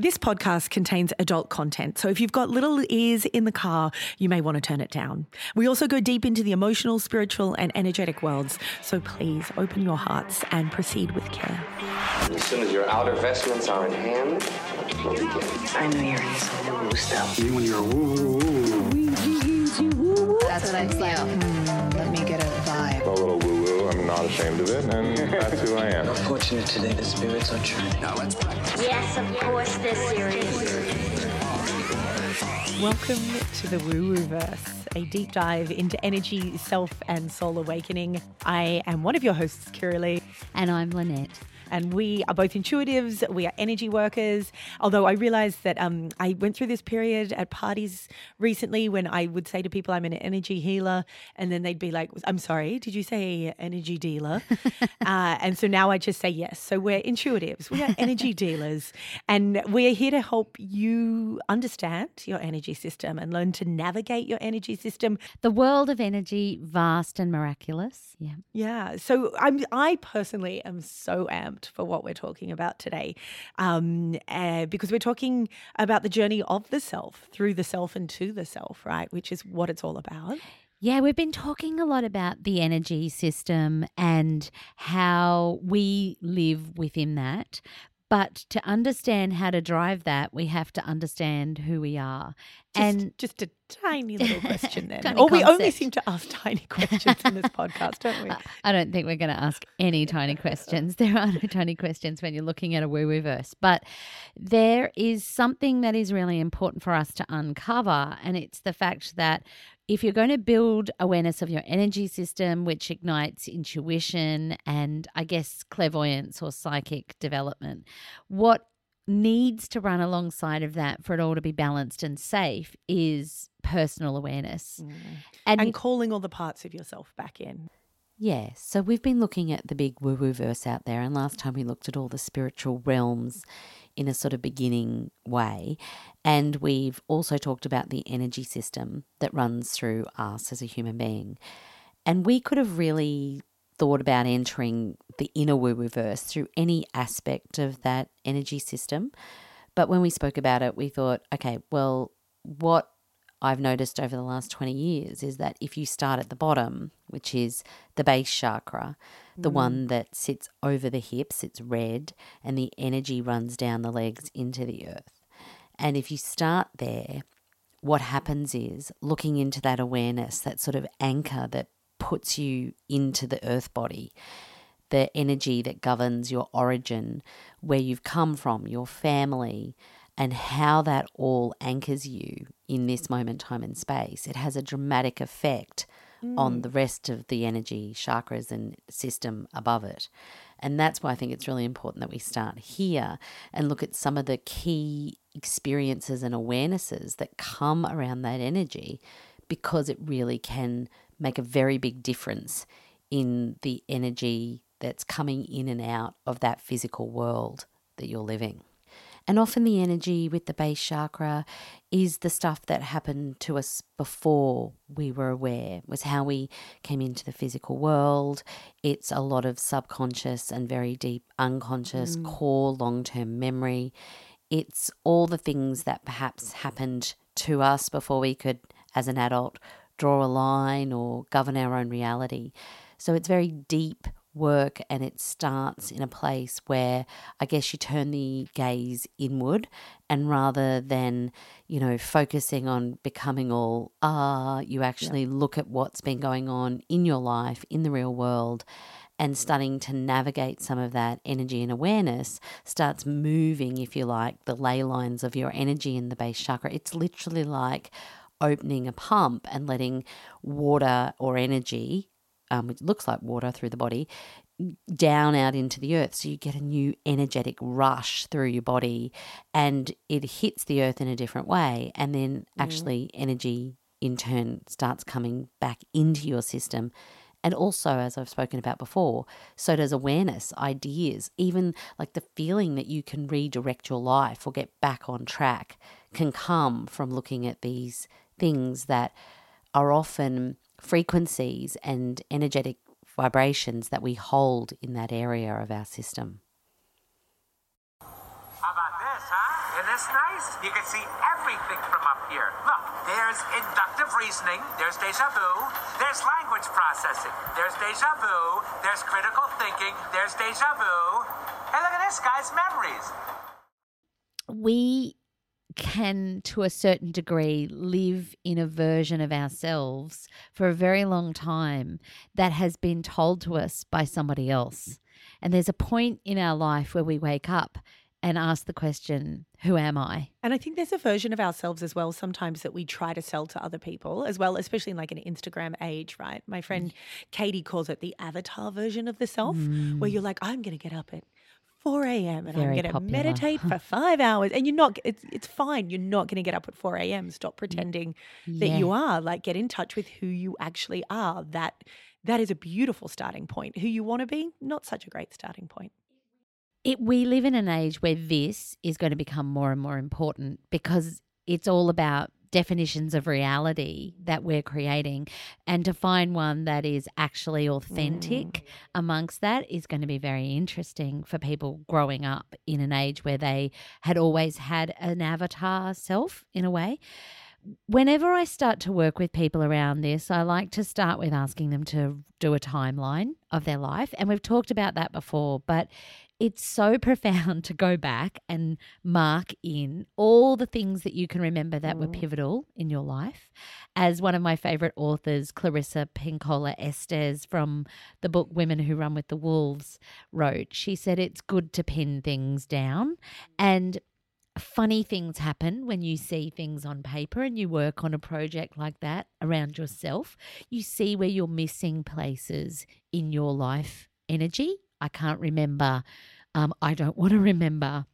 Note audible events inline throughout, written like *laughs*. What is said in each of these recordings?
This podcast contains adult content, so if you've got little ears in the car, you may want to turn it down. We also go deep into the emotional, spiritual, and energetic worlds, so please open your hearts and proceed with care. As soon as your outer vestments are in hand, we'll begin. I know you're into some woo-woo stuff. You when you're woo woo woo. That's what I feel. Not ashamed of it, and that's who I am. Fortunate today, the spirits are true. Yes, of course, this series. Welcome to the Woo Woo Verse, a deep dive into energy, self, and soul awakening. I am one of your hosts, Kira Lee. And I'm Lynette. And we are both intuitives. We are energy workers. Although I realized that um, I went through this period at parties recently when I would say to people I'm an energy healer, and then they'd be like, "I'm sorry, did you say energy dealer?" *laughs* uh, and so now I just say yes. So we're intuitives. We are energy *laughs* dealers, and we are here to help you understand your energy system and learn to navigate your energy system The world of energy, vast and miraculous. Yeah. Yeah. So I'm I personally am so amped for what we're talking about today, um, uh, because we're talking about the journey of the self through the self and to the self, right? Which is what it's all about. Yeah, we've been talking a lot about the energy system and how we live within that. But to understand how to drive that, we have to understand who we are. Just, and just a tiny little *laughs* question then. Tiny or we only seem to ask tiny questions in this *laughs* podcast, don't we? I don't think we're going to ask any tiny questions. There are no tiny questions when you're looking at a woo woo verse. But there is something that is really important for us to uncover, and it's the fact that if you're going to build awareness of your energy system, which ignites intuition and I guess clairvoyance or psychic development, what needs to run alongside of that for it all to be balanced and safe is personal awareness. Mm. And, And calling all the parts of yourself back in. yeah, so we've been looking at the big woo woo verse out there, and last time we looked at all the spiritual realms in a sort of beginning way. And we've also talked about the energy system that runs through us as a human being. And we could have really thought about entering the inner woo woo verse through any aspect of that energy system. But when we spoke about it, we thought, okay, well, what I've noticed over the last 20 years is that if you start at the bottom, which is the base chakra, the mm. one that sits over the hips, it's red, and the energy runs down the legs into the earth. And if you start there, what happens is looking into that awareness, that sort of anchor that puts you into the earth body, the energy that governs your origin, where you've come from, your family, and how that all anchors you in this moment, time, and space. It has a dramatic effect on mm. the rest of the energy chakras and system above it. And that's why I think it's really important that we start here and look at some of the key experiences and awarenesses that come around that energy because it really can make a very big difference in the energy that's coming in and out of that physical world that you're living. And often the energy with the base chakra is the stuff that happened to us before we were aware, was how we came into the physical world. It's a lot of subconscious and very deep unconscious mm. core long term memory. It's all the things that perhaps happened to us before we could, as an adult, draw a line or govern our own reality. So it's very deep work and it starts in a place where I guess you turn the gaze inward and rather than, you know, focusing on becoming all ah, you actually look at what's been going on in your life, in the real world and starting to navigate some of that energy and awareness starts moving, if you like, the ley lines of your energy in the base chakra. It's literally like opening a pump and letting water or energy, um, which looks like water through the body, down out into the earth. So you get a new energetic rush through your body and it hits the earth in a different way. And then actually, energy in turn starts coming back into your system. And also, as I've spoken about before, so does awareness, ideas, even like the feeling that you can redirect your life or get back on track can come from looking at these things that are often frequencies and energetic vibrations that we hold in that area of our system. How about this, huh? In this nice? You can see everything from up here. Look, there's inductive reasoning, there's deja vu, there's language processing, there's deja vu, there's critical thinking, there's deja vu. Hey, look at this, guys, memories. we can, to a certain degree, live in a version of ourselves for a very long time that has been told to us by somebody else. And there's a point in our life where we wake up and ask the question, Who am I? And I think there's a version of ourselves as well sometimes that we try to sell to other people as well, especially in like an Instagram age, right? My friend Katie calls it the avatar version of the self, where mm. you're like, I'm going to get up at 4 a.m. and Very I'm going to meditate for *laughs* five hours. And you're not, it's, it's fine. You're not going to get up at 4 a.m. Stop pretending that you are. Like, get in touch with who you actually are. That That is a beautiful starting point. Who you want to be, not such a great starting point. it, we live in an age where this is going to become more and more important because it's all about definitions of reality that we're creating. And to find one that is actually authentic mm. amongst that is going to be very interesting for people growing up in an age where they had always had an avatar self in a way. Whenever I start to work with people around this, I like to start with asking them to do a timeline of their life. And we've talked about that before, but it's so *laughs* profound to go back and mark in all the things that you can remember that were mm. pivotal in your life. As one of my favorite authors, Clarissa Pinkola Estes from the book Women Who Run with the Wolves, wrote, she said it's good to pin things down. And funny things happen when you see things on paper and you work on a project like that around yourself. You see where you're missing places in your life energy. I can't remember. Um, I don't want to remember.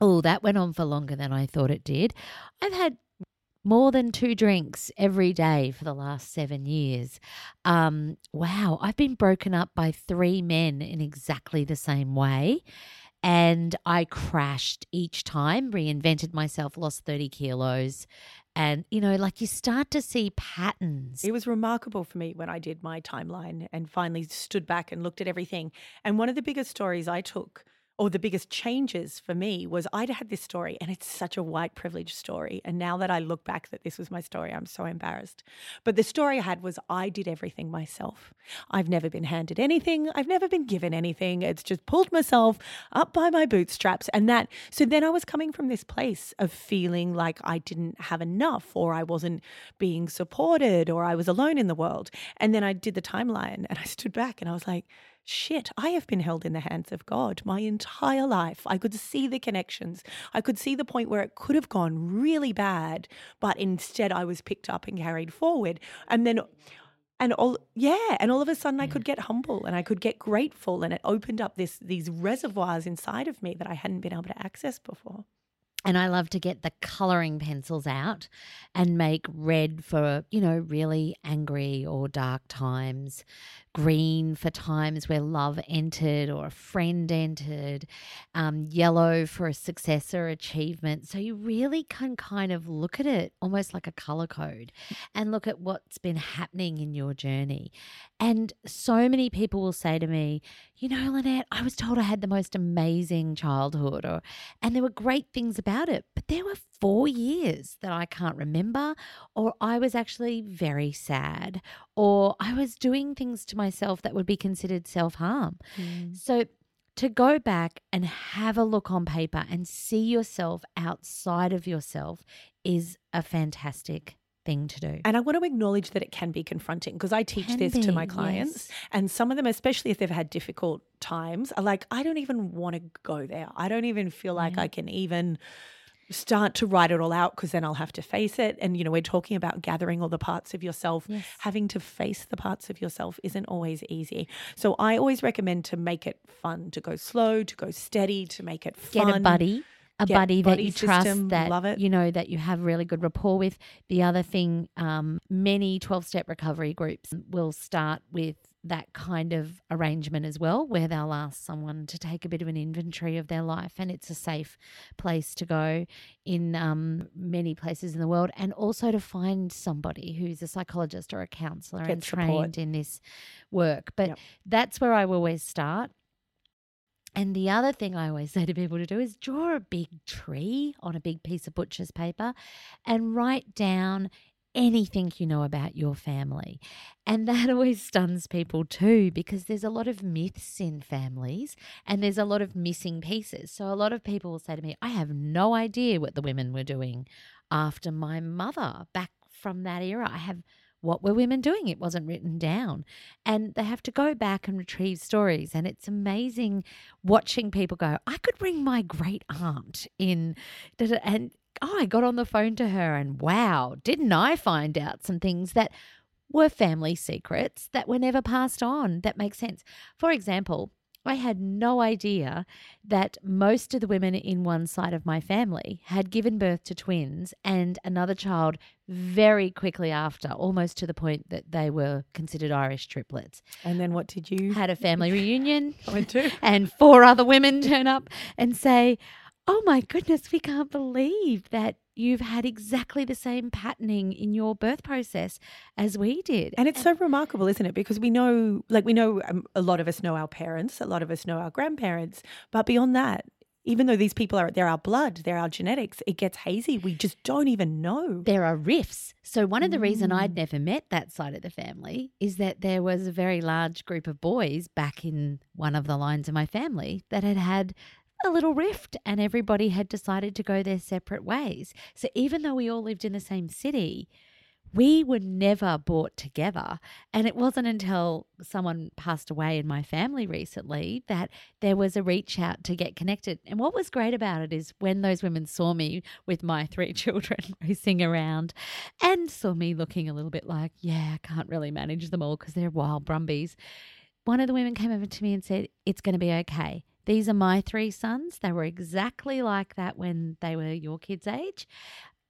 Oh, that went on for longer than I thought it did. I've had more than two drinks every day for the last seven years. Um, wow, I've been broken up by three men in exactly the same way. And I crashed each time, reinvented myself, lost 30 kilos. And, you know, like you start to see patterns. It was remarkable for me when I did my timeline and finally stood back and looked at everything. And one of the biggest stories I took, or the biggest changes for me, was I'd had this story, and it's such a white privilege story. And now that I look back that this was my story, I'm so embarrassed. But the story I had was I did everything myself. I've never been handed anything, I've never been given anything. It's just pulled myself up by my bootstraps. And that, so then I was coming from this place of feeling like I didn't have enough, or I wasn't being supported, or I was alone in the world. And then I did the timeline and I stood back and I was like, shit, I have been held in the hands of God my entire life. I could see the connections. I could see the point where it could have gone really bad, but instead I was picked up and carried forward. And then and all yeah and all of a sudden i could mm. get humble and i could get grateful and it opened up this these reservoirs inside of me that i hadn't been able to access before And I love to get the coloring pencils out and make red for, you know, really angry or dark times, green for times where love entered or a friend entered, um, yellow for a success or achievement. So you really can kind of look at it almost like a color code and look at what's been happening in your journey. And so many people will say to me, you know, Lynette, I was told I had the most amazing childhood, or and there were great things about it, but there were four years that I can't remember, or I was actually very sad, or I was doing things to myself that would be considered self harm. Mm. So to go back and have a look on paper and see yourself outside of yourself is a fantastic thing to do. And I want to acknowledge that it can be confronting because I teach Can this to my clients, and some of them, especially if they've had difficult times, are like, I don't even want to go there. I don't even feel like I can even start to write it all out because then I'll have to face it. And, you know, we're talking about gathering all the parts of yourself. Having to face the parts of yourself isn't always easy. So I always recommend to make it fun, to go slow, to go steady, to make it fun. Get a buddy. A Get buddy that you trust system, that love it. you know that you have really good rapport with. The other thing, um, many twelve step recovery groups will start with that kind of arrangement as well, where they'll ask someone to take a bit of an inventory of their life, and it's a safe place to go in um, many places in the world, and also to find somebody who's a psychologist or a counselor Get and support. trained in this work. But Yep. that's where I always start And the other thing I always say to people to do is draw a big tree on a big piece of butcher's paper and write down anything you know about your family. And that *laughs* always stuns people too because there's a lot of myths in families and there's a lot of missing pieces. So a lot of people will say to me, I have no idea what the women were doing after my mother back from that era. I have what were women doing? It wasn't written down. And they have to go back and retrieve stories. And it's amazing watching people go, I could bring my great aunt in. *laughs* And oh, I got on the phone to her, and wow, didn't I find out some things that were family secrets that were never passed on? That makes sense. For example, I had no idea that most of the women in one side of my family had given birth to twins and another child very quickly after, almost to the point that they were considered Irish triplets. And then what did you Had a family reunion *laughs* I went to? and four other women turn up and say, Oh my goodness, we can't believe that you've had exactly the same patterning in your birth process as we did. And it's so remarkable, isn't it? Because we know, like, we know um, a lot of us know our parents, a lot of us know our grandparents, but beyond that, even though these people are, they're our blood, they're our genetics, it gets hazy. We just don't even know. there are rifts. So one of the reason I'd never met that side of the family is that there was a very large group of boys back in one of the lines of my family that had had a little rift and everybody had decided to go their separate ways. So even though we all lived in the same city, we were never brought together. And it wasn't until someone passed away in my family recently that there was a reach out to get connected. And what was great about it is when those women saw me with my three *laughs* children racing around and saw me looking a little bit like, yeah, I can't really manage them all because they're wild brumbies. One of the women came over to me and said, It's going to be okay. These are my three sons. They were exactly like that when they were your kids' age.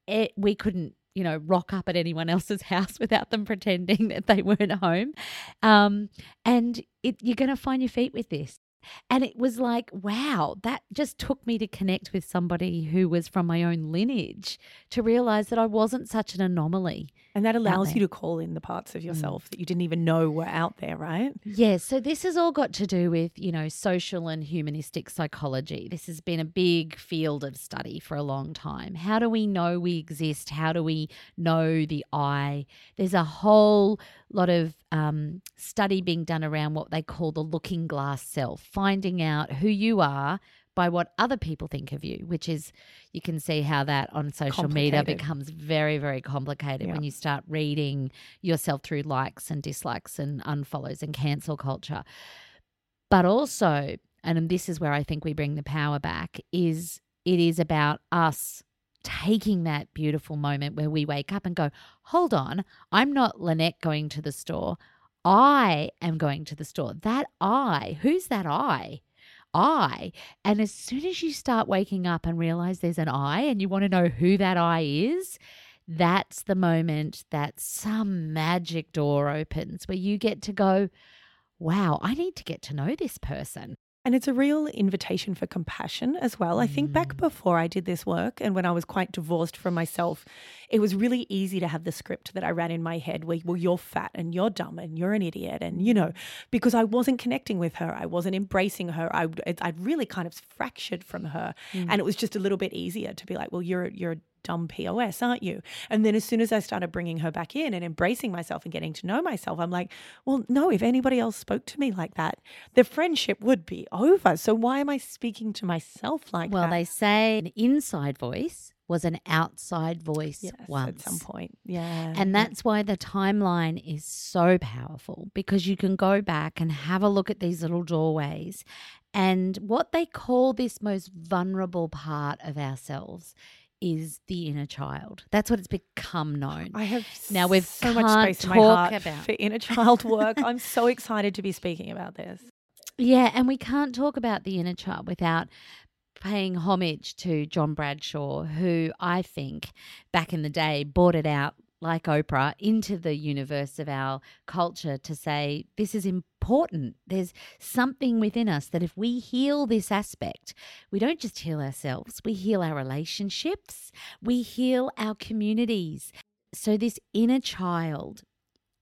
It, we couldn't, you know, rock up at anyone else's *laughs* house without them pretending that they weren't home. Um, and it, you're going to find your feet with this. And it was like, wow, that just took me to connect with somebody who was from my own lineage to realize that I wasn't such an anomaly. And that allows you to call in the parts of yourself that you didn't even know were out there, right? Yes, so this has all got to do with, you know, social and humanistic psychology. This has been a big field of study for a long time. How do we know we exist? How do we know the I? There's a whole lot of um, study being done around what they call the looking glass self, finding out who you are by what other people think of you, which is you can see how that on social media becomes very, very complicated Yeah. when you start reading yourself through likes and dislikes and unfollows and cancel culture. But also, and this is where I think we bring the power back, is it is about us taking that beautiful moment where we wake up and go, hold on, I'm not Lynette going to the store. I am going to the store. That I, who's that I? I. And as soon as you start waking up and realize there's an I and you want to know who that I is, that's the moment that some magic door opens where you get to go, wow, I need to get to know this person. And it's a real invitation for compassion as well. I think back mm. before I did this work and when I was quite divorced from myself, it was really easy to have the script that I ran in my head where, well, you're fat and you're dumb and you're an idiot. And, you know, because I wasn't connecting with her, I wasn't embracing her. I, I'd really kind of fractured from her. Mm. And it was just a little bit easier to be like, well, you're, you're a dumb POS, aren't you? And then as soon as I started bringing her back in and embracing myself and getting to know myself, I'm like, well, no, if anybody else spoke to me like that, the friendship would be over. So why am I speaking to myself like Well, that? Well, they say an inside voice was an outside voice yes, once. at some point. Yeah. And that's why the timeline is so powerful because you can go back and have a look at these little doorways and what they call this most vulnerable part of ourselves is the inner child. That's what it's become known. I have Now we've so much space in my heart about- for inner child work. *laughs* I'm so excited to be speaking about this. Yeah, and we can't talk about the inner child without paying homage to John Bradshaw, who I think back in the day brought it out like Oprah into the universe of our culture to say this is important. There's something within us that if we heal this aspect, we don't just heal ourselves, we heal our relationships, we heal our communities. So, this inner child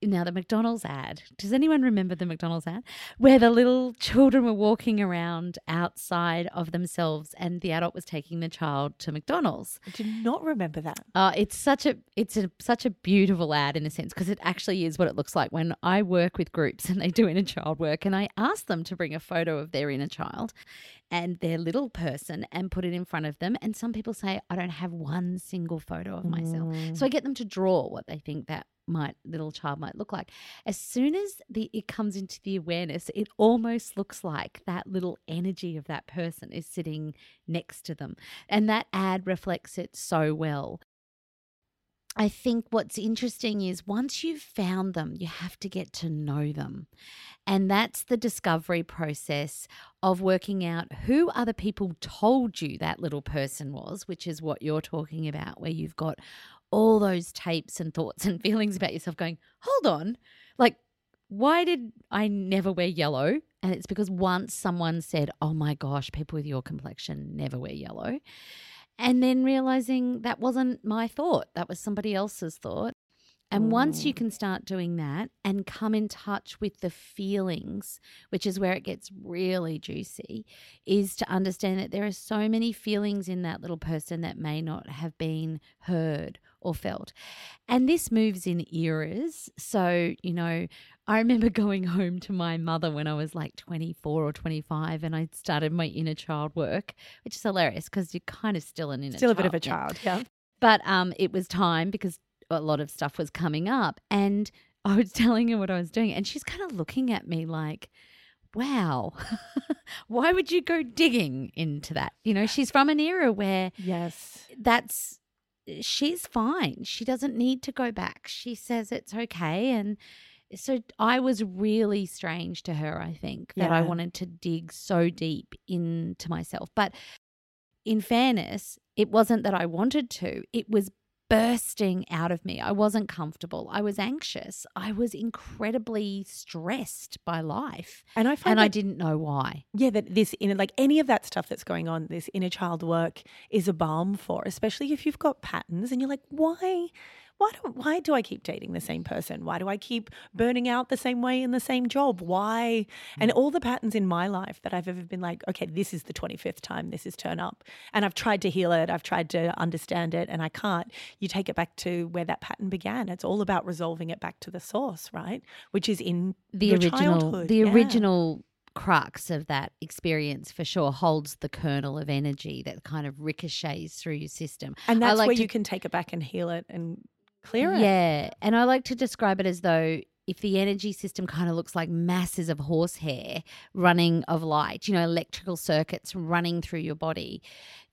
now the McDonald's ad. Does anyone remember the McDonald's ad where the little children were walking around outside of themselves and the adult was taking the child to McDonald's? I do not remember that. Uh, it's such a it's a such a beautiful ad in a sense because it actually is what it looks like when I work with groups and they do inner child work and I ask them to bring a photo of their inner child and their little person and put it in front of them and some people say I don't have one single photo of myself. So I get them to draw what they think that might little child might look like. As soon as the it comes into the awareness, it almost looks like that little energy of that person is sitting next to them. And that ad reflects it so well. I think what's interesting is once you've found them, you have to get to know them. And that's the discovery process of working out who other people told you that little person was, which is what you're talking about, where you've got all those tapes and thoughts *laughs* and feelings about yourself going, hold on, like, why did I never wear yellow? And it's because once someone said, oh my gosh, people with your complexion never wear yellow. And then realizing that wasn't my thought, that was somebody else's thought. And once you can start doing that and come in touch with the feelings, which is where it gets really juicy, is to understand that there are so many feelings in that little person that may not have been heard or felt. And this moves in eras. So, you know, I remember *laughs* going home to my mother when I was like 24 or 25 and I started my inner child work, which is hilarious because you're kind of still an inner Still a bit of a yeah. child. Yeah. But um, it was time because a lot of stuff was coming up. And I was *laughs* telling her what I was doing. And she's kind of looking at me like, wow, *laughs* why would you go digging into that? You know, she's from an era where Yes. that's, she's fine. She doesn't need to go back. She says it's okay. And so I was really strange to her, I think, that I wanted to dig so deep into myself. But in fairness, it wasn't that I wanted to, it was bursting out of me. I wasn't comfortable. I was anxious. I was incredibly stressed by life. And I find And I didn't know why. Yeah, that this inner, like any of that stuff that's going on, this inner child work is a balm for, especially if you've got patterns and you're like, why, why do, why do I keep dating the same person? Why do I keep burning out the same way in the same job? Why? And mm. all the patterns in my life that I've ever been like, okay, this is the 25th time this is turn up. And I've tried to heal it. I've tried to understand it and I can't. You take it back to where that pattern began. It's all about resolving it back to the source, right? Which is in The your original childhood. the Yeah. original crux of that experience for sure holds the kernel of energy that kind of ricochets through your system. And that's like where to you can take it back and heal it and Yeah. And I like to describe it as though if the energy system kind of looks like masses of horsehair running of light, you know, electrical circuits running through your body,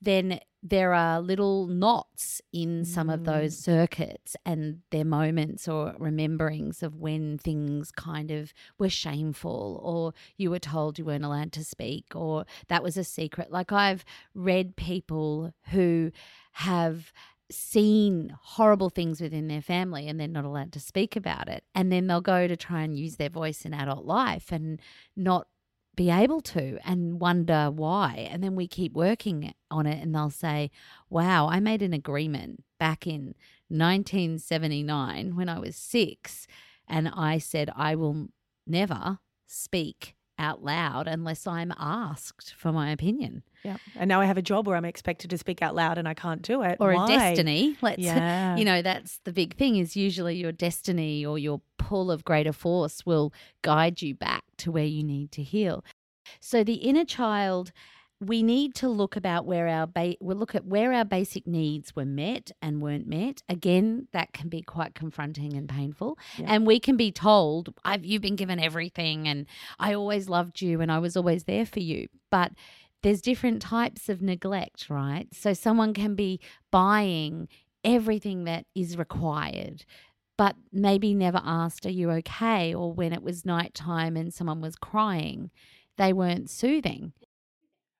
then there are little knots in some of those mm. circuits and they're moments or rememberings of when things kind of were shameful or you were told you weren't allowed to speak or that was a secret. Like I've read people who have seen horrible things within their family and they're not allowed to speak about it. And then they'll go to try and use their voice in adult life and not be able to and wonder why. And then we keep working on it and they'll say, Wow, I made an agreement back in 1979 when I was six. And I said, I will never speak out loud unless I'm asked for my opinion. Yeah. And now I have a job where I'm expected to speak out loud and I can't do it. or Why? a destiny. Let's, *laughs* Yeah. you know, that's the big thing is usually your destiny or your pull of greater force will guide you back to where you need to heal. So the inner child, we need to look about where our ba- we'll look at where our basic needs were met and weren't met. Again, that can be quite confronting and painful. And we can be told, "I've you've been given everything, and I always loved you, and I was always there for you." But there's different types of neglect, right? So someone can be buying everything that is required, but maybe never asked, Are you okay? Or when it was nighttime and someone was crying, they weren't soothing.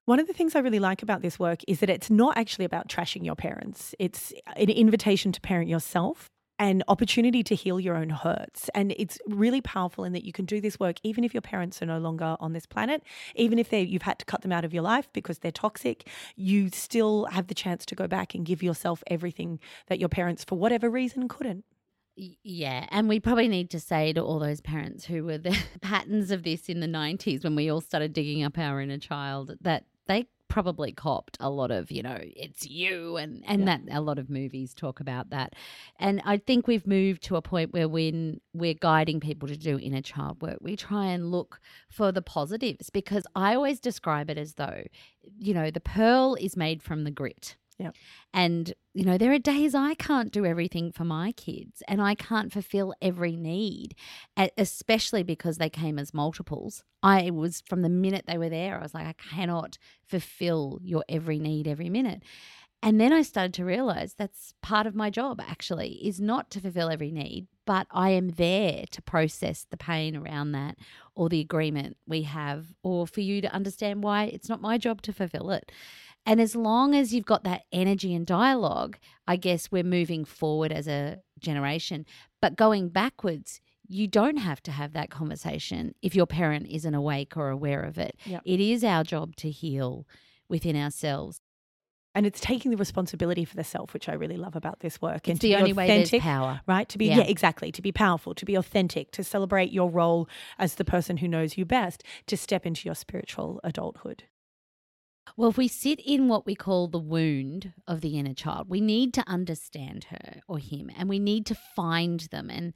One of the things I really like about this work is that it's not actually about trashing your parents. It's an invitation to parent yourself an opportunity to heal your own hurts. And it's really powerful in that you can do this work even if your parents are no longer on this planet, even if you've had to cut them out of your life because they're toxic, you still have the chance to go back and give yourself everything that your parents for whatever reason couldn't. Yeah, and we probably need to say to all those parents who were the *laughs* patterns of this in the 90s when we all started digging up our inner child that they probably copped a lot of, you know, it's you and and that a lot of movies talk about that. And I think we've moved to a point where when we're guiding people to do inner child work, we try and look for the positives because I always describe it as though, you know, the pearl is made from the grit. Yep. And, you know, there are days I can't do everything for my kids and I can't fulfill every need, especially because they came as multiples. I was, from the minute they were there, I was like, I cannot fulfill your every need every minute. And then I started to realize that's part of my job actually is not to fulfill every need, but I am there to process the pain around that or the agreement we have, or for you to understand why it's not my job to fulfill it. And as long as you've got that energy and dialogue, I guess we're moving forward as a generation. But going backwards, you don't have to have that conversation if your parent isn't awake or aware of it. Yep. It is our job to heal within ourselves. And it's taking the responsibility for the self, which I really love about this work. and It's to the be only way there's power. right? To be Yeah. yeah. exactly, to be powerful, to be authentic, to celebrate your role as the person who knows you best, to step into your spiritual adulthood. Well, if we sit in what we call the wound of the inner child, we need to understand her or him and we need to find them. And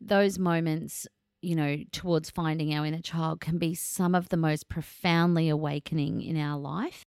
those moments, you know, towards finding our inner child can be some of the most profoundly awakening in our life.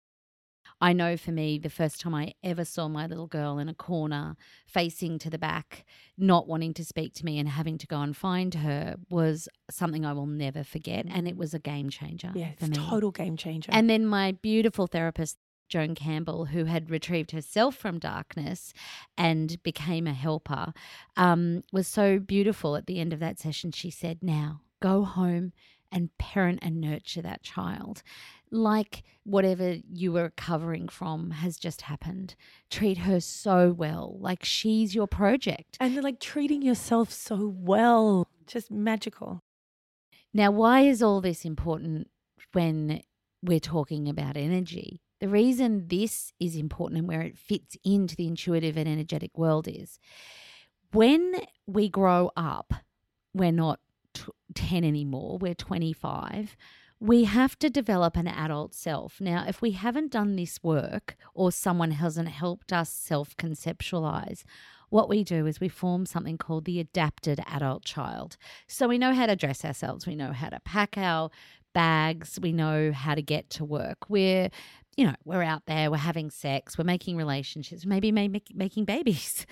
I know for me, the first time I ever saw my little girl in a corner, facing to the back, not wanting to speak to me and having to go and find her was something I will never forget. And it was a game changer Yeah, it's total game changer. And then my beautiful therapist, Joan Campbell, who had retrieved herself from darkness and became a helper, um, was so beautiful at the end of that session. She said, Now go home and parent and nurture that child. Like whatever you were recovering from has just happened. Treat her so well, like she's your project. and like treating yourself so well, just magical. Now, why is all this important when we're talking about energy? The reason this is important and where it fits into the intuitive and energetic world is when we grow up, we're not t- 10 anymore, we're 25. We have to develop an adult self. Now, if we haven't done this work or someone hasn't helped us self conceptualize, what we do is we form something called the adapted adult child. So we know how to dress ourselves, we know how to pack our bags, we know how to get to work. We're, you know, we're out there, we're having sex, we're making relationships, maybe making babies.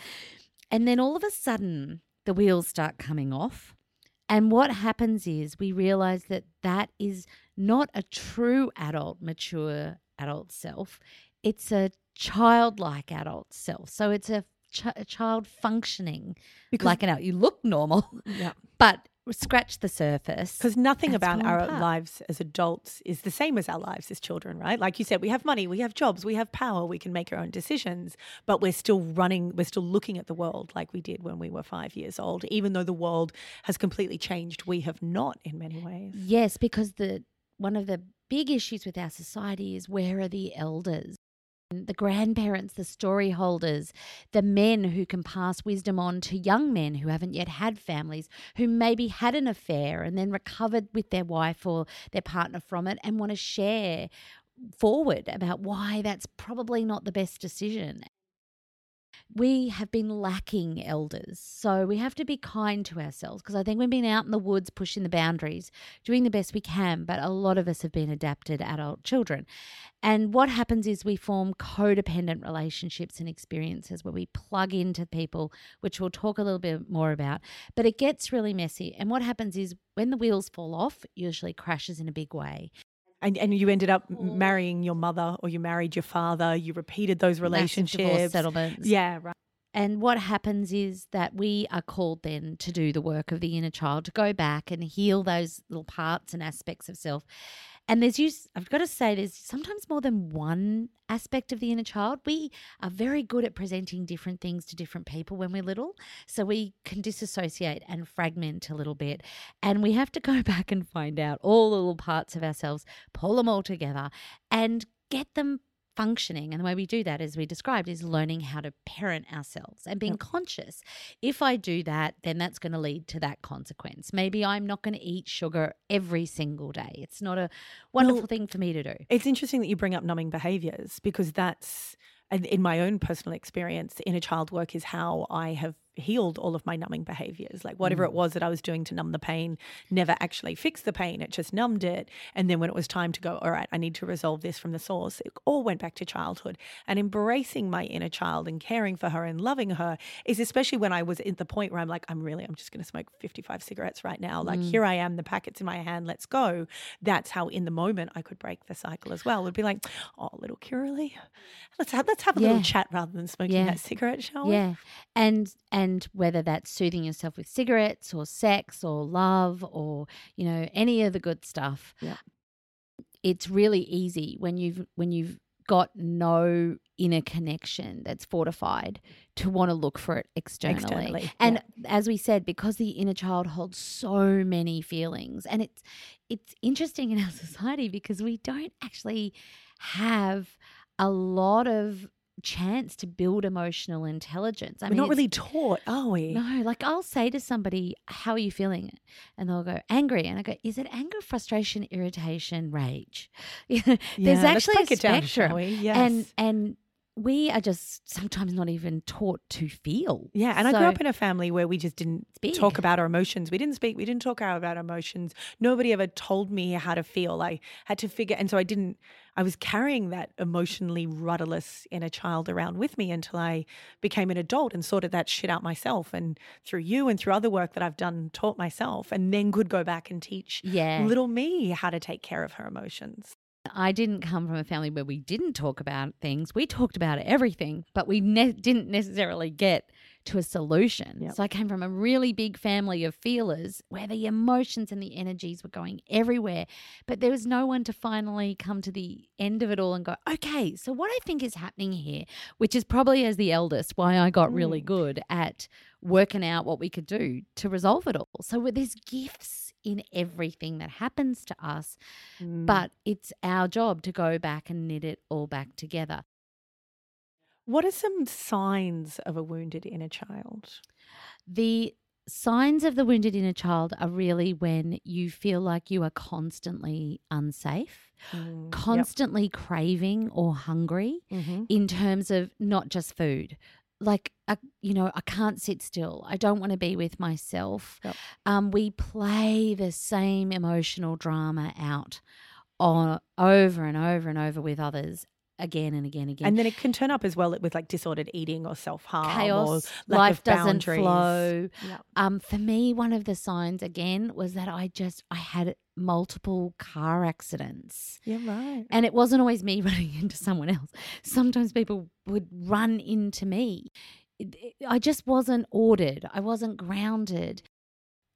And then all of a sudden, the wheels start coming off. And what happens is we realize that that is not a true adult, mature adult self. It's a childlike adult self. So it's a, ch- a child functioning Because- like an adult. You look normal, Yeah. but scratch the surface. Because nothing That's about our apart. lives as adults is the same as our lives as children, right? Like you said, we have money, we have jobs, we have power, we can make our own decisions, but we're still running, we're still looking at the world like we did when we were five years old. Even though the world has completely changed, we have not in many ways. Yes, because the one of the big issues with our society is where are the elders? The grandparents, the story holders, the men who can pass wisdom on to young men who haven't yet had families, who maybe had an affair and then recovered with their wife or their partner from it and want to share forward about why that's probably not the best decision. We have been lacking elders. So we have to be kind to ourselves because I think we've been out in the woods pushing the boundaries, doing the best we can, but a lot of us have been adapted adult children. And what happens is we form codependent relationships and experiences where we plug into people, which we'll talk a little bit more about. But it gets really messy. And what happens is when the wheels fall off, usually crashes in a big way. And, and you ended up m- mm. marrying your mother or you married your father, you repeated those relationships. settlements. Yeah, right. And what happens is that we are called then to do the work of the inner child, to go back and heal those little parts and aspects of self. And there's use, I've got to say, there's sometimes more than one aspect of the inner child. We are very good at presenting different things to different people when we're little. So we can disassociate and fragment a little bit. And we have to go *laughs* back and find out all the little parts of ourselves, pull them all together, and get them functioning. And the way we do that, as we described, is learning how to parent ourselves and being conscious. If I do that, then that's going to lead to that consequence. Maybe I'm not going to eat sugar every single day. It's not a wonderful thing for me to do. It's interesting that you bring up numbing behaviors because that's, and in my own personal experience, inner child work is how I have healed all of my numbing behaviors. Like whatever it mm. was that I was doing to numb the pain never actually fixed the pain, it just numbed it. And then when it was time to go, all right, I need to resolve this from the source, it all went back to childhood. And embracing my inner child and caring for her and loving her is especially when I was at the point where I'm like, I'm really, I'm just going to smoke 55 cigarettes right now. Like mm. here I am, the packet's in my hand, let's go. That's how in the moment I could break the cycle as well. It'd be like, oh, little Kiralee, let's have, let's have a Yeah. little chat rather than smoking Yeah. that cigarette, shall we? Yeah. And and whether that's soothing yourself with cigarettes or sex or love or, you know, any of the good stuff. Yeah. It's really easy when you've when you've got no inner connection that's fortified to want to look for it externally. Externally, And as we said, because the inner child holds so many feelings and it's it's interesting in our *laughs* society because we don't actually have a lot of chance to build emotional intelligence. I We're mean, not really taught, are we? no, like I'll say to somebody, How are you feeling? And they'll go, Angry. And I go, Is it anger, frustration, irritation, rage? *laughs* There's Yeah, actually a it down, spectrum. And and we are just sometimes not even taught to feel. Yeah, and I grew up in a family where we just didn't talk about our emotions. We didn't speak. We didn't talk about our emotions. Nobody ever told me how to feel. I had to figure, and so I didn't. I was carrying that emotionally rudderless inner child around with me until I became an adult and sorted that shit out myself. And through you and through other work that I've done, taught myself, and then could go back and teach Yeah. little me how to take care of her emotions. I didn't come from a family where we didn't talk about things. We talked about everything, but we ne- didn't necessarily get to a solution. Yep. So I came from a really big family of feelers where the emotions and the energies were going everywhere, but there was no one to finally come to the end of it all and go, okay, so what I think is happening here, which is probably as the eldest why I got really mm. good at working out what we could do to resolve it all. So there's gifts in everything that happens to us, mm. but it's our job to go back and knit it all back together. What are some signs of a wounded inner child? The signs of the wounded inner child are really when you feel like you are constantly unsafe, Mm, constantly craving or hungry Mm-hmm. in terms of not just food. Like, uh, you know, I can't sit still. I don't want to be with myself. Yep. Um, we play the same emotional drama out on over and over and over with others again and again and again. And then it can turn up as well with like disordered eating or self harm chaos, life of doesn't boundaries. flow. Yeah. Um, for me, one of the signs again was that I just I had multiple car accidents. Yeah, right. And it wasn't always me *laughs* running into someone else. Sometimes people would run into me. I just wasn't ordered. I wasn't grounded.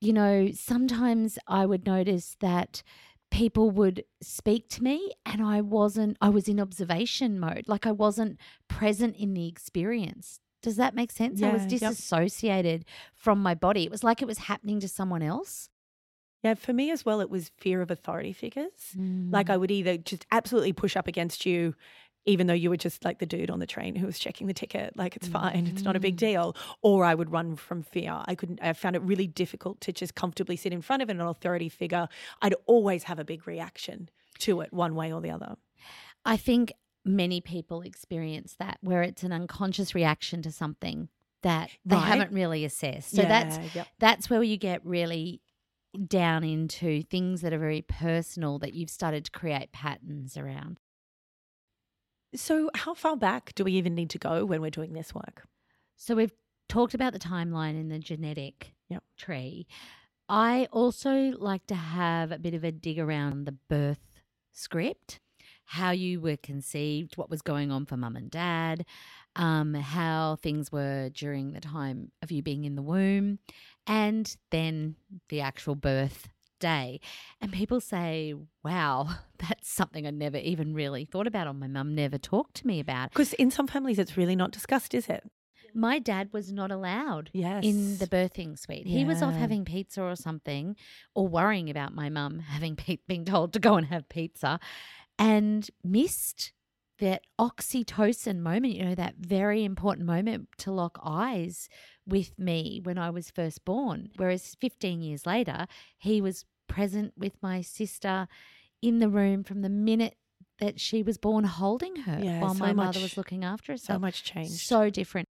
You know, sometimes I would notice that people would speak to me and I wasn't, I was in observation mode. Like I wasn't present in the experience. Does that make sense? I was Yeah, yep. disassociated from my body. It was like it was happening to someone else. Yeah, for me as well, it was fear of authority figures. Like Mm. I would either just absolutely push up against you, even though you were just like the dude on the train who was checking the ticket, like it's fine, it's not a Mm. big deal, or I would run from fear. I couldn't. I found it really difficult to just comfortably sit in front of an authority figure. I'd always have a big reaction to it, one way or the other. I think many people experience that where it's an unconscious reaction to something that they Right. haven't really assessed. So that's yep. that's where you get really down into things that are very personal that you've started to create patterns around. So, how far back do we even need to go when we're doing this work? So we've talked about the timeline in the genetic Yep. tree. I also like to have a bit of a dig around the birth script, how you were conceived, what was going on for mum and dad, um, how things were during the time of you being in the womb, and then the actual birth day. And people say, wow, *laughs* that's something I never even really thought about, or my mum never talked to me about. Because in some families, it's really not discussed, is it? My dad was not allowed in the birthing suite. He was off having pizza or something, or worrying about my mum *laughs* having pe- being told to go and have pizza, and missed that oxytocin moment, you know, that very important moment to lock eyes with me when I was first born. Whereas 15 years later, he was present with my sister in the room from the minute that she was born holding her Yeah, while so my mother was looking after herself. So much change. So different.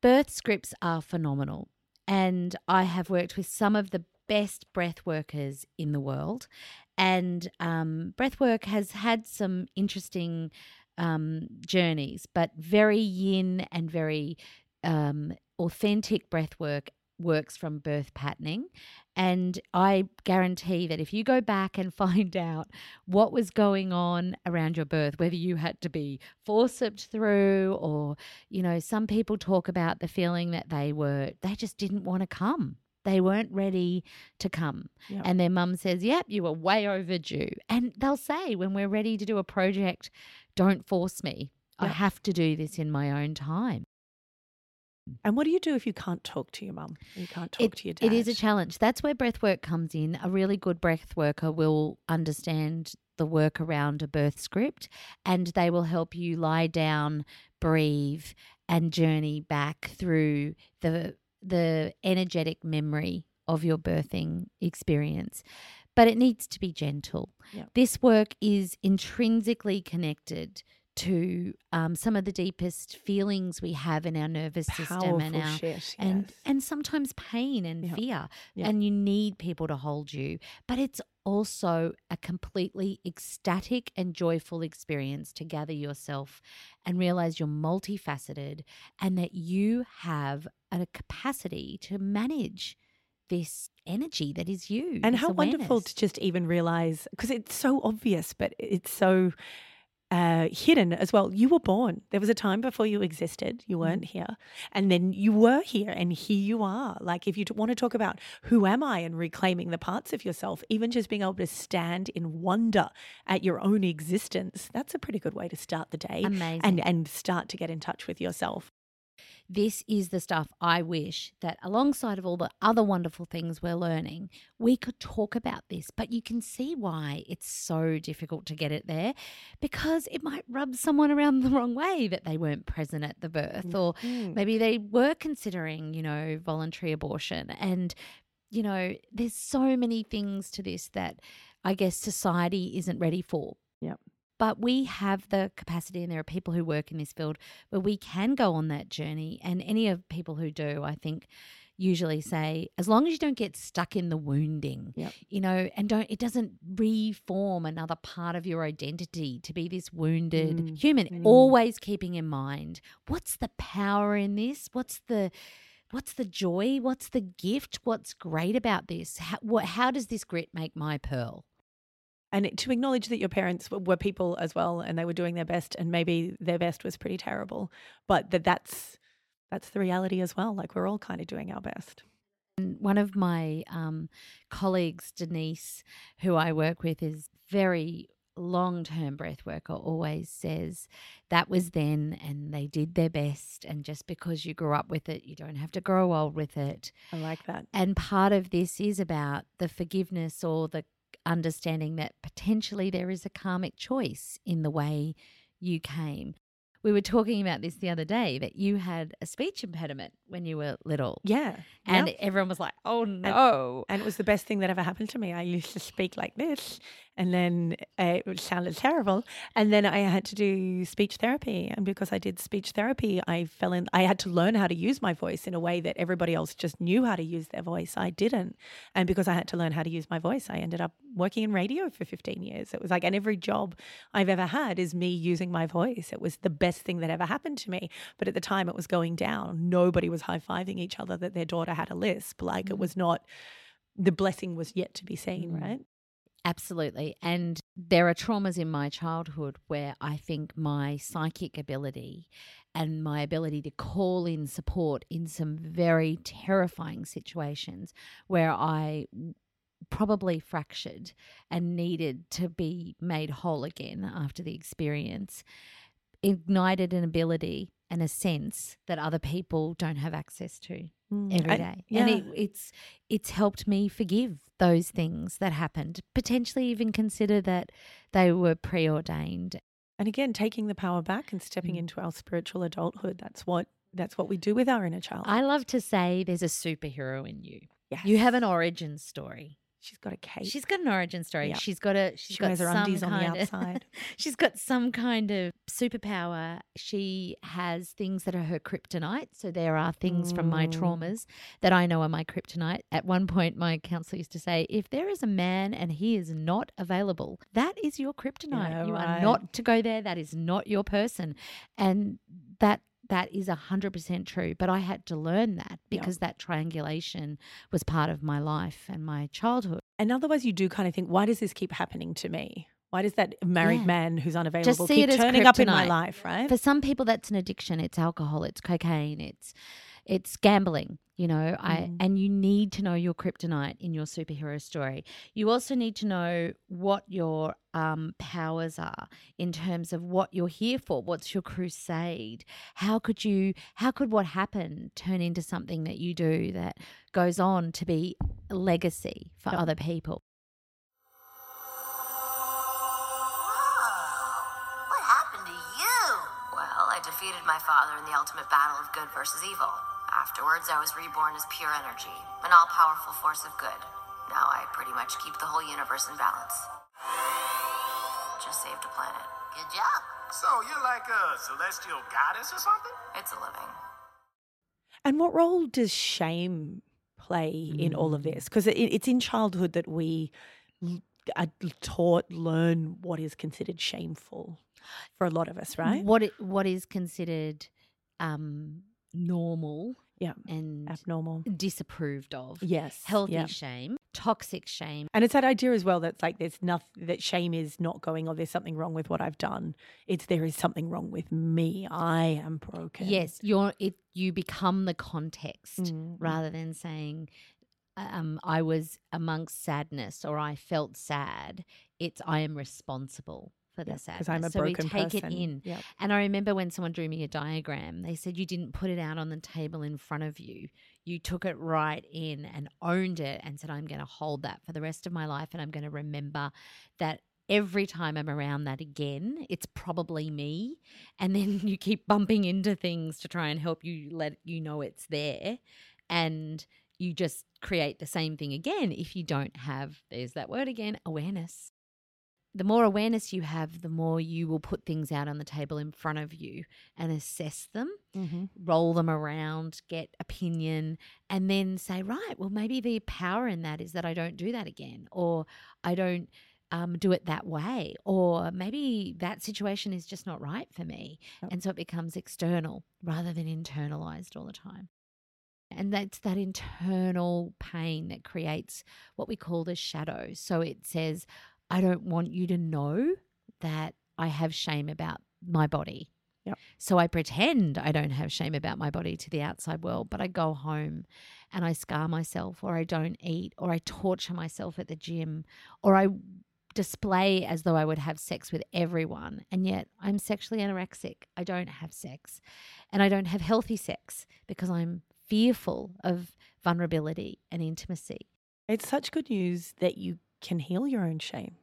Birth scripts are phenomenal. And I have worked with some of the best breath workers in the world. And um, breath work has had some interesting um, journeys, but very yin and very um, authentic breath work works from birth patterning. And I guarantee that if you go back and *laughs* find out what was going on around your birth, whether you had to be forceps through, or, you know, some people talk about the feeling that they were, they just didn't want to come. They weren't ready to come. Yep. And their mum says, Yep, you were way overdue. And they'll say, when we're ready to do a project, don't force me. I have to do this in my own time. And what do you do if you can't talk to your mum? You can't talk It- to your dad. It is a challenge. That's where breath work comes in. A really good breath worker will understand the work around a birth script and they will help you lie down, breathe, and journey back through the the energetic memory of your birthing experience. But it needs to be gentle. Yep. This work is intrinsically connected to um, some of the deepest feelings we have in our nervous system and our shit. and yes. and sometimes pain and Yeah. fear Yeah. and you need people to hold you but it's also a completely ecstatic and joyful experience to gather yourself and realize you're multifaceted and that you have a capacity to manage this energy that is you and how wonderful to just even realize because it's so obvious but it's so uh, hidden as well. You were born. There was a time before you existed. You weren't here. And then you were here and here you are. Like if you t- want to talk about who am i and reclaiming the parts of yourself even just being able to stand in wonder at your own existence that's a pretty good way to start the day Amazing. and and start to get in touch with yourself this is the stuff I wish that alongside of all the other wonderful things we're learning, we could talk about this. But you can see why it's so difficult to get it there because it might rub someone around the wrong way that they weren't present at the birth or mm-hmm. maybe they were considering, you know, voluntary abortion. And, you know, there's so many things to this that I guess society isn't ready for Yep. But we have the capacity and there are people who work in this field where we can go on that journey. And any of people who do i think usually say as long as you don't get stuck in the wounding Yep. you know and don't it doesn't reform another part of your identity to be this wounded Mm, human. mm. always keeping in mind what's the power in this? What's the what's the joy? What's the gift? What's great about this? How, what, how does this grit make my pearl and to acknowledge that your parents were people as well and they were doing their best and maybe their best was pretty terrible but that that's that's the reality as well like we're all kind of doing our best one of my um, colleagues, Denise, who I work with, is very long term breath worker, always says that was then and they did their best. And just because you grew up with it, you don't have to grow old with it. i like that And part of this is about the forgiveness or the understanding that potentially there is a karmic choice in the way you came. We were talking about this the other day that you had a speech impediment when you were little. yeah And Yep. everyone was like, oh no. and it was the best thing that ever happened to me i used to speak like this and then uh, it sounded terrible. And then i had to do speech therapy. And because i did speech therapy i fell in i had to learn how to use my voice in a way that everybody else just knew how to use their voice. I didn't. And because i had to learn how to use my voice i ended up working in radio for 15 years. It was like and every job i've ever had is me using my voice. It was the best thing that ever happened to me. But at the time it was going down. Nobody was high-fiving each other that their daughter had a lisp. Like it was not the blessing was yet to be seen Mm. right Absolutely. And there are traumas in my childhood where I think my psychic ability and my ability to call in support in some very terrifying situations where I probably fractured and needed to be made whole again after the experience ignited an ability and a sense that other people don't have access to every And- day. yeah. And it, it's it's helped me forgive those things that happened. Potentially even consider that they were preordained. And again, taking the power back and stepping Mm. into our spiritual adulthood. That's what that's what we do with our inner child. I love to say there's a superhero in you. yes. You have an origin story. She's got a cape. She's got an origin story. Yeah. She's got a. She's She got wears her some undies on the of- outside. *laughs* she's got some kind of superpower. She has things that are her kryptonite. So there are things from my Mm. traumas that I know are my kryptonite. At one point, my counselor used to say, "If there is a man and he is not available, that is your kryptonite. Yeah, you are not to go there. That is not your person." And that that is 100% true but i had to learn that because that triangulation was part of my life and my childhood and otherwise, you do kind of think, why does this keep happening to me? Why does that married Yeah. man who's unavailable see keep turning up in my life? Right? for some people that's an addiction it's alcohol it's cocaine it's it's gambling you know i Mm. and you need to know your kryptonite in your superhero story you also need to know what your um, powers are in terms of what you're here for what's your crusade how could you how could what happened turn into something that you do that goes on to be a legacy for Yep. other people What happened to you? Well, I defeated my father in the ultimate battle of good versus evil. Afterwards, I was reborn as pure energy, an all powerful force of good. Now I pretty much keep the whole universe in balance. Just saved a planet. Good job. So you're like a celestial goddess or something? It's a living. And what role does shame play in all of this? Because it, it's in childhood that we are taught, learn what is considered shameful for a lot of us, right? what it, what is considered um normal Yeah. and Abnormal. disapproved of. Yes. Healthy yeah. shame, toxic shame. And it's that idea as well that's like there's nothing that shame is not going or there's something wrong with what I've done. It's there is something wrong with me. I am broken. Yes, you're it you become the context Mm. rather than saying um, I was amongst sadness or I felt sad. It's I am responsible for the sadness. Because I'm a so broken we take person. it in. Yep. And I remember when someone drew me a diagram, they said you didn't put it out on the table in front of you. You took it right in and owned it and said, I'm going to hold that for the rest of my life. And I'm going to remember that every time I'm around that again, it's probably me. And then *laughs* you keep bumping into things to try and help you let you know it's there. And you just create the same thing again if you don't have, there's that word again, awareness the more awareness you have, the more you will put things out on the table in front of you and assess them, Mm-hmm. roll them around, get opinion, and then say, right, well, maybe the power in that is that I don't do that again, or I don't um, do it that way, or maybe that situation is just not right for me. And so it becomes external rather than internalized all the time. And that's that internal pain that creates what we call the shadow. So it says, I don't want you to know that I have shame about my body. Yep. So I pretend I don't have shame about my body to the outside world, but I go home and I scar myself, or I don't eat, or I torture myself at the gym, or I display as though I would have sex with everyone. And yet I'm sexually anorexic. I don't have sex. And I don't have healthy sex because I'm fearful of vulnerability and intimacy. It's such good news that you can heal your own shame.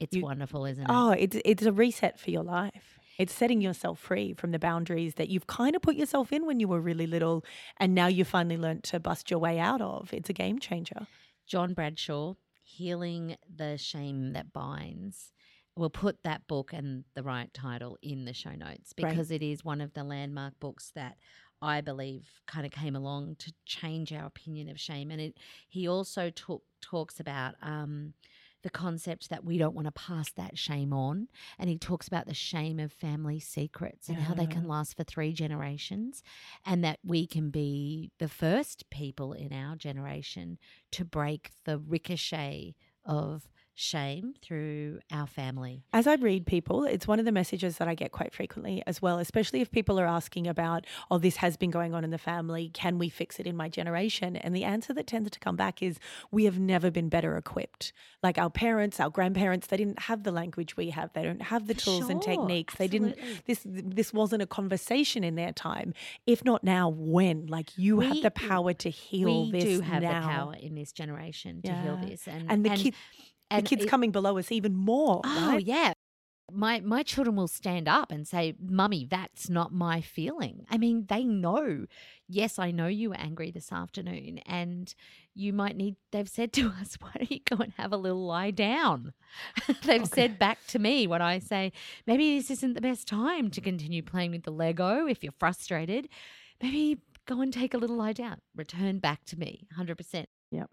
It's You- wonderful, isn't it? Oh, it's it's a reset for your life. It's setting yourself free from the boundaries that you've kind of put yourself in when you were really little and now you finally learnt to bust your way out of. It's a game changer. John Bradshaw, Healing the Shame That Binds. We'll put that book and the right title in the show notes because it is one of the landmark books that I believe kind of came along to change our opinion of shame. And it, he also talk, talks about um, the concept that we don't want to pass that shame on. And he talks about the shame of family secrets and how they can last for three generations, and that we can be the first people in our generation to break the ricochet of shame through our family. As I read people, it's one of the messages that I get quite frequently as well, especially if people are asking about, oh, this has been going on in the family. Can we fix it in my generation? And the answer that tends to come back is we have never been better equipped. Like our parents, our grandparents, they didn't have the language we have. They don't have the For tools and sure, techniques. They didn't this this wasn't a conversation in their time. If not now, when? Like you have the power to heal we this We do have now. the power in this generation to heal this, and And the kid- and the kids it- coming below us even more. Oh right? yeah, My my children will stand up and say, "Mummy, that's not my feeling." I mean, they know. Yes, I know you were angry this afternoon, and you might need. They've said to *laughs* us, "Why don't you go and have a little lie down?" *laughs* they've oh, said back to me when I say, "Maybe this isn't the best time to continue playing with the Lego if you're frustrated. Maybe go and take a little lie down." Return back to me, hundred percent. Yep.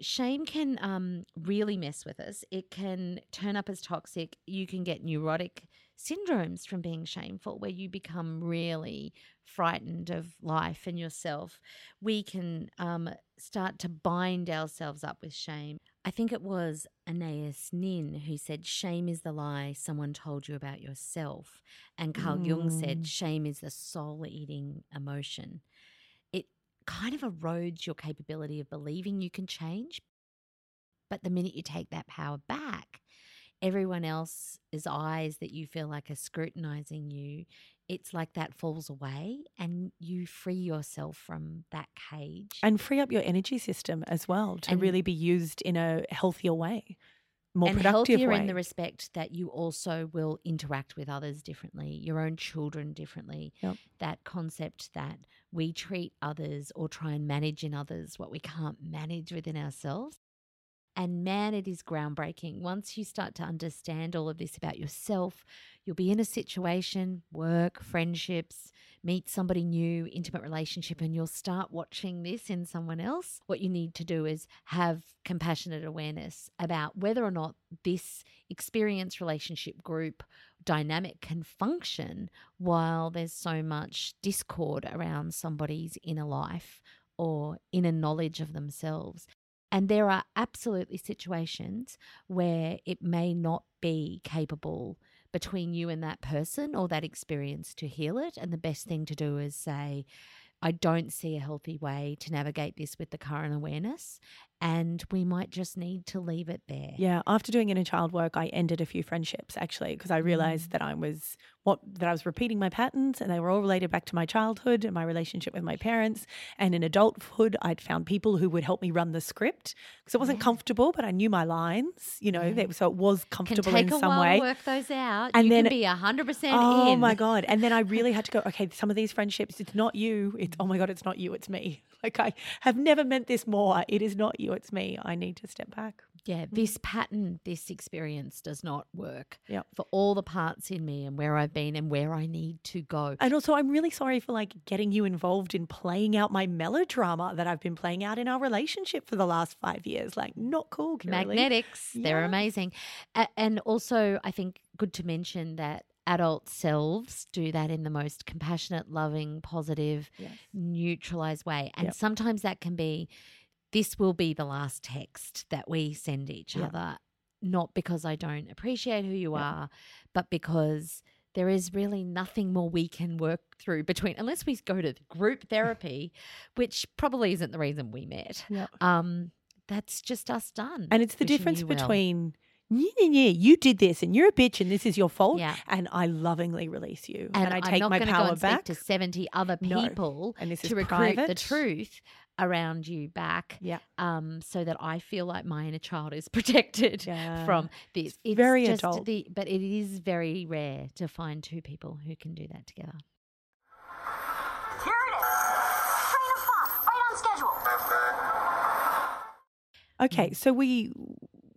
Shame can um, really mess with us. It can turn up as toxic. You can get neurotic syndromes from being shameful, where you become really frightened of life and yourself. We can um, start to bind ourselves up with shame. I think it was Anais Nin who said, Shame is the lie someone told you about yourself. And Carl Jung said, Shame is the soul eating emotion kind of erodes your capability of believing you can change. But the minute you take that power back, everyone else's eyes that you feel like are scrutinizing you, it's like that falls away and you free yourself from that cage. And free up your energy system as well to And- really be used in a healthier way, more and productive healthier way. in the respect that you also will interact with others differently, your own children differently. Yep. That concept that we treat others or try and manage in others what we can't manage within ourselves. And man, it is groundbreaking. Once you start to understand all of this about yourself, you'll be in a situation, work, friendships, meet somebody new, intimate relationship, and you'll start watching this in someone else. What you need to do is have compassionate awareness about whether or not this experience, relationship, group dynamic can function while there's so much discord around somebody's inner life or inner knowledge of themselves. And there are absolutely situations where it may not be capable between you and that person or that experience to heal it. And the best thing to do is say, I don't see a healthy way to navigate this with the current awareness. And we might just need to leave it there. Yeah, after doing inner child work, I ended a few friendships actually because I Mm. realized that I was what that I was repeating my patterns and they were all related back to my childhood and my relationship with my parents. And in adulthood, I'd found people who would help me run the script because it wasn't comfortable, but I knew my lines, you know, they, so it was Can comfortable take in a some while way. to work those out. And you then- be hundred percent Oh in. my god! And then I *laughs* really had to go. Okay, some of these friendships, it's not you. It's oh my god, it's not you. It's me. Like I have never meant this more. It is not you. It's me. I need to step back. Yeah, hmm. this pattern, this experience does not work Yep. for all the parts in me and where I've been and where I need to go. And also, I'm really sorry for like getting you involved in playing out my melodrama that I've been playing out in our relationship for the last five years. Like, not cool. Magnetics, they're amazing. And also, I think good to mention that adult selves do that in the most compassionate, loving, positive, Yes. neutralized way. And Yep. sometimes that can be this will be the last text that we send each Yep. other, not because I don't appreciate who you Yep. are, but because there is really nothing more we can work through between unless we go to group therapy, *laughs* which probably isn't the reason we met. Um, that's just us done. And it's the Wishing difference between well. Between. Yeah, yeah, yeah, you did this and you're a bitch and this is your fault. Yeah. And I lovingly release you. and, I I'm take not my gonna power go and back. speak to 70 other No. people And this to is recruit the truth around you back Yeah. um, so that I feel like my inner child is *laughs* protected Yeah. from this. It's very just adult. The, but it is very rare to find two people who can do that together. Here it is. Train of thought, right on schedule. Okay, so we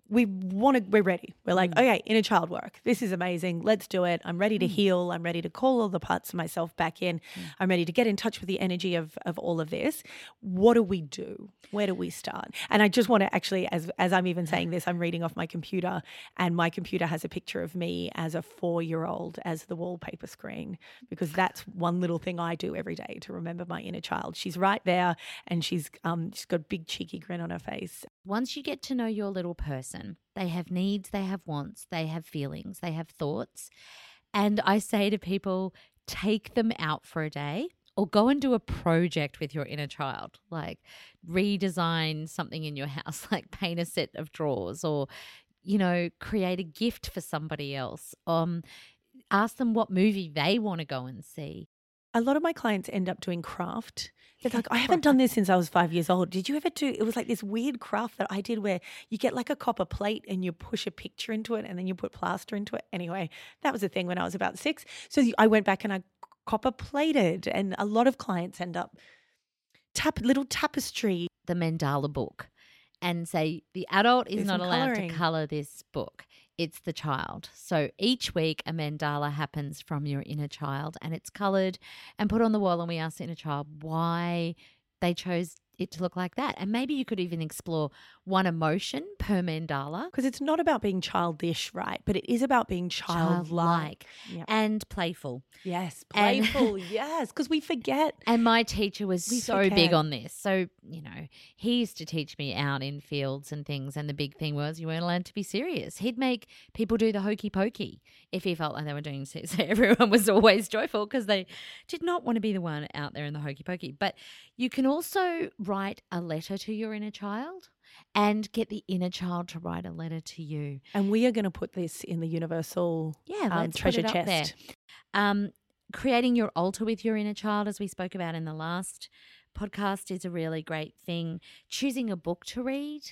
we want to we're ready. We're like, mm. okay, inner child work. This is amazing. Let's do it. I'm ready to mm. heal. I'm ready to call all the parts of myself back in. Mm. I'm ready to get in touch with the energy of of all of this. What do we do? Where do we start? And I just want to actually as as I'm even saying this, I'm reading off my computer and my computer has a picture of me as a 4-year-old as the wallpaper screen because that's one little thing I do every day to remember my inner child. She's right there and she's um she's got a big cheeky grin on her face Once you get to know your little person, they have needs, they have wants, they have feelings, they have thoughts. And I say to people, take them out for a day or go and do a project with your inner child, like redesign something in your *laughs* house, like paint a set of drawers or, you know, create a gift for somebody else. Um, ask them what movie they want to go and see. A lot of my clients end up doing craft. It's like, I haven't done this since I was five years old. Did you ever do it was like this weird craft that I did where you get like a copper plate and you push a picture into it and then you put plaster into it. Anyway, that was a thing when I was about six. So I went back and I copper plated and a lot of clients end up tap little tapestry. the mandala book and say the adult is not allowed to color this book. It's the child. So each week a mandala happens from your inner child and it's colored and put on the wall and we ask the inner child why they chose it to look like that. And maybe you could even explore one emotion per mandala. Because it's not about being childish, right? But it is about being childlike. Childlike Yeah. and playful. Yes, And- playful. *laughs* yes, because we forget. And my teacher was so big on this. So, you know, he used to teach me out in fields and things. And the big thing was you weren't allowed to be serious. He'd make people do the hokey pokey if he felt like they were doing so. *laughs* So everyone was always joyful because they did not want to be the one out there in the hokey pokey. But you can also write a letter to your inner child and get the inner child to write a letter to you. And we are going to put this in the universal Yeah, um, treasure put it up chest. Um, creating your altar with your inner child, as we spoke about in the last podcast, is a really great thing. Choosing a book to read.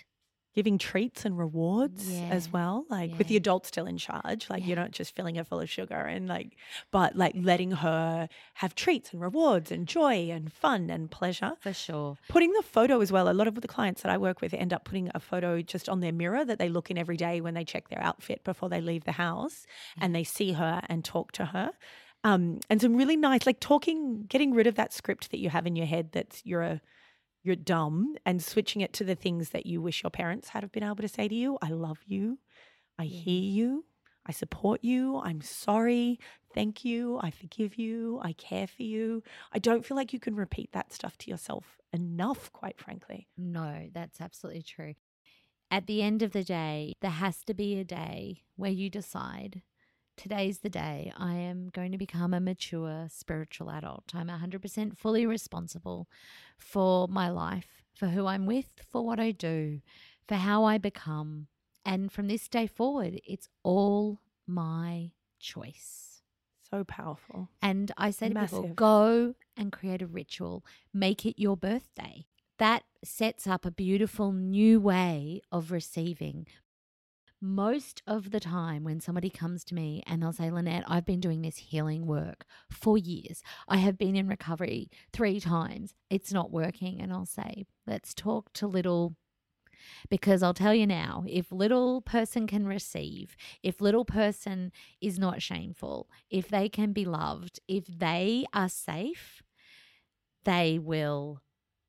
Giving treats and rewards as well, like with the adult still in charge. Like Yeah. you're not just filling her full of sugar and like, but like letting her have treats and rewards and joy and fun and pleasure. For sure. Putting the photo as well. A lot of the clients that I work with end up putting a photo just on their mirror that they look in every day when they check their outfit before they leave the house and they see her and talk to her. Um, and some really nice, like talking, getting rid of that script that you have in your head that's you're a you're dumb and switching it to the things that you wish your parents had have been able to say to you. I love you. I hear you. I support you. I'm sorry. Thank you. I forgive you. I care for you. I don't feel like you can repeat that stuff to yourself enough, quite frankly. No, that's absolutely true. At the end of the day, there has to be a day where you decide today's the day I am going to become a mature spiritual adult. I'm 100% fully responsible for my life, for who I'm with, for what I do, for how I become. And from this day forward, it's all my choice. So powerful. And I say to people, go and create a ritual, make it your birthday. That sets up a beautiful new way of receiving. Most of the time, when somebody comes to me and they'll say, Lynette, I've been doing this healing work for years. I have been in recovery three times. It's not working. And I'll say, let's talk to little because I'll tell you now, if little person can receive, if little person is not shameful, if they can be loved, if they are safe, they will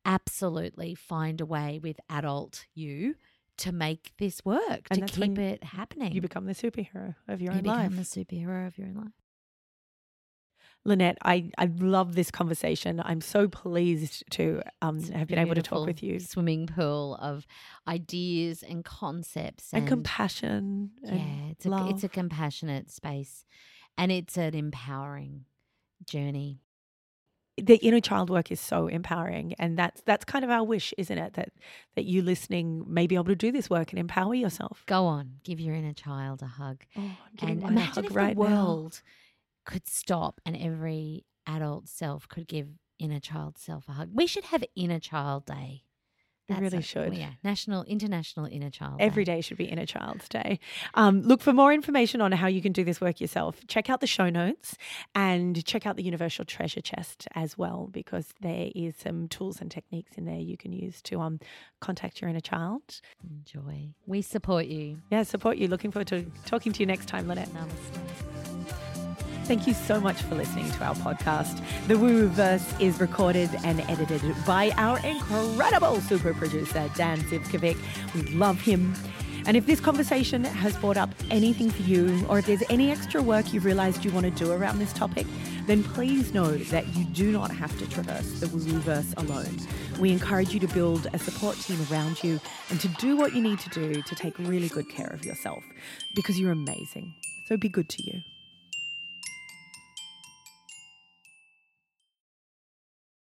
absolutely find a way with adult you to make this work, And to keep it happening. You become the superhero of your You own become life. the superhero of your own life. Lynette, I, I love this conversation. I'm so pleased to um, have been able to talk with you. Swimming pool of ideas and concepts And compassion. Yeah, and it's a, it's a compassionate space and it's an empowering journey. The inner child work is so empowering and that's that's kind of our wish isn't it that that you listening may be able to do this work and empower yourself Go on, give your inner child a hug. oh, and imagine hug if right the now. world could stop and every adult self could give inner child self a hug. We should have Inner Child Day. That's really should. Yeah, National International Inner Child Every day should be Inner Child's Day. Um, look for more information on how you can do this work yourself. Check out the show notes and check out the Universal Treasure Chest as well, because there is some tools and techniques in there you can use to um, contact your inner child. Enjoy. We support you. Yeah, support you. Looking forward to talking to you next time, Lynette. Namaste. Thank you so much for listening to our podcast. The Woo Woo Verse is recorded and edited by our incredible super producer, Dan Zivkovic. We love him. And if this conversation has brought up anything for you, or if there's any extra work you've realized you want to do around this topic, then please know that you do not have to traverse the Woo Woo Verse alone. We encourage you to build a support team around you and to do what you need to do to take really good care of yourself because you're amazing. So be good to you.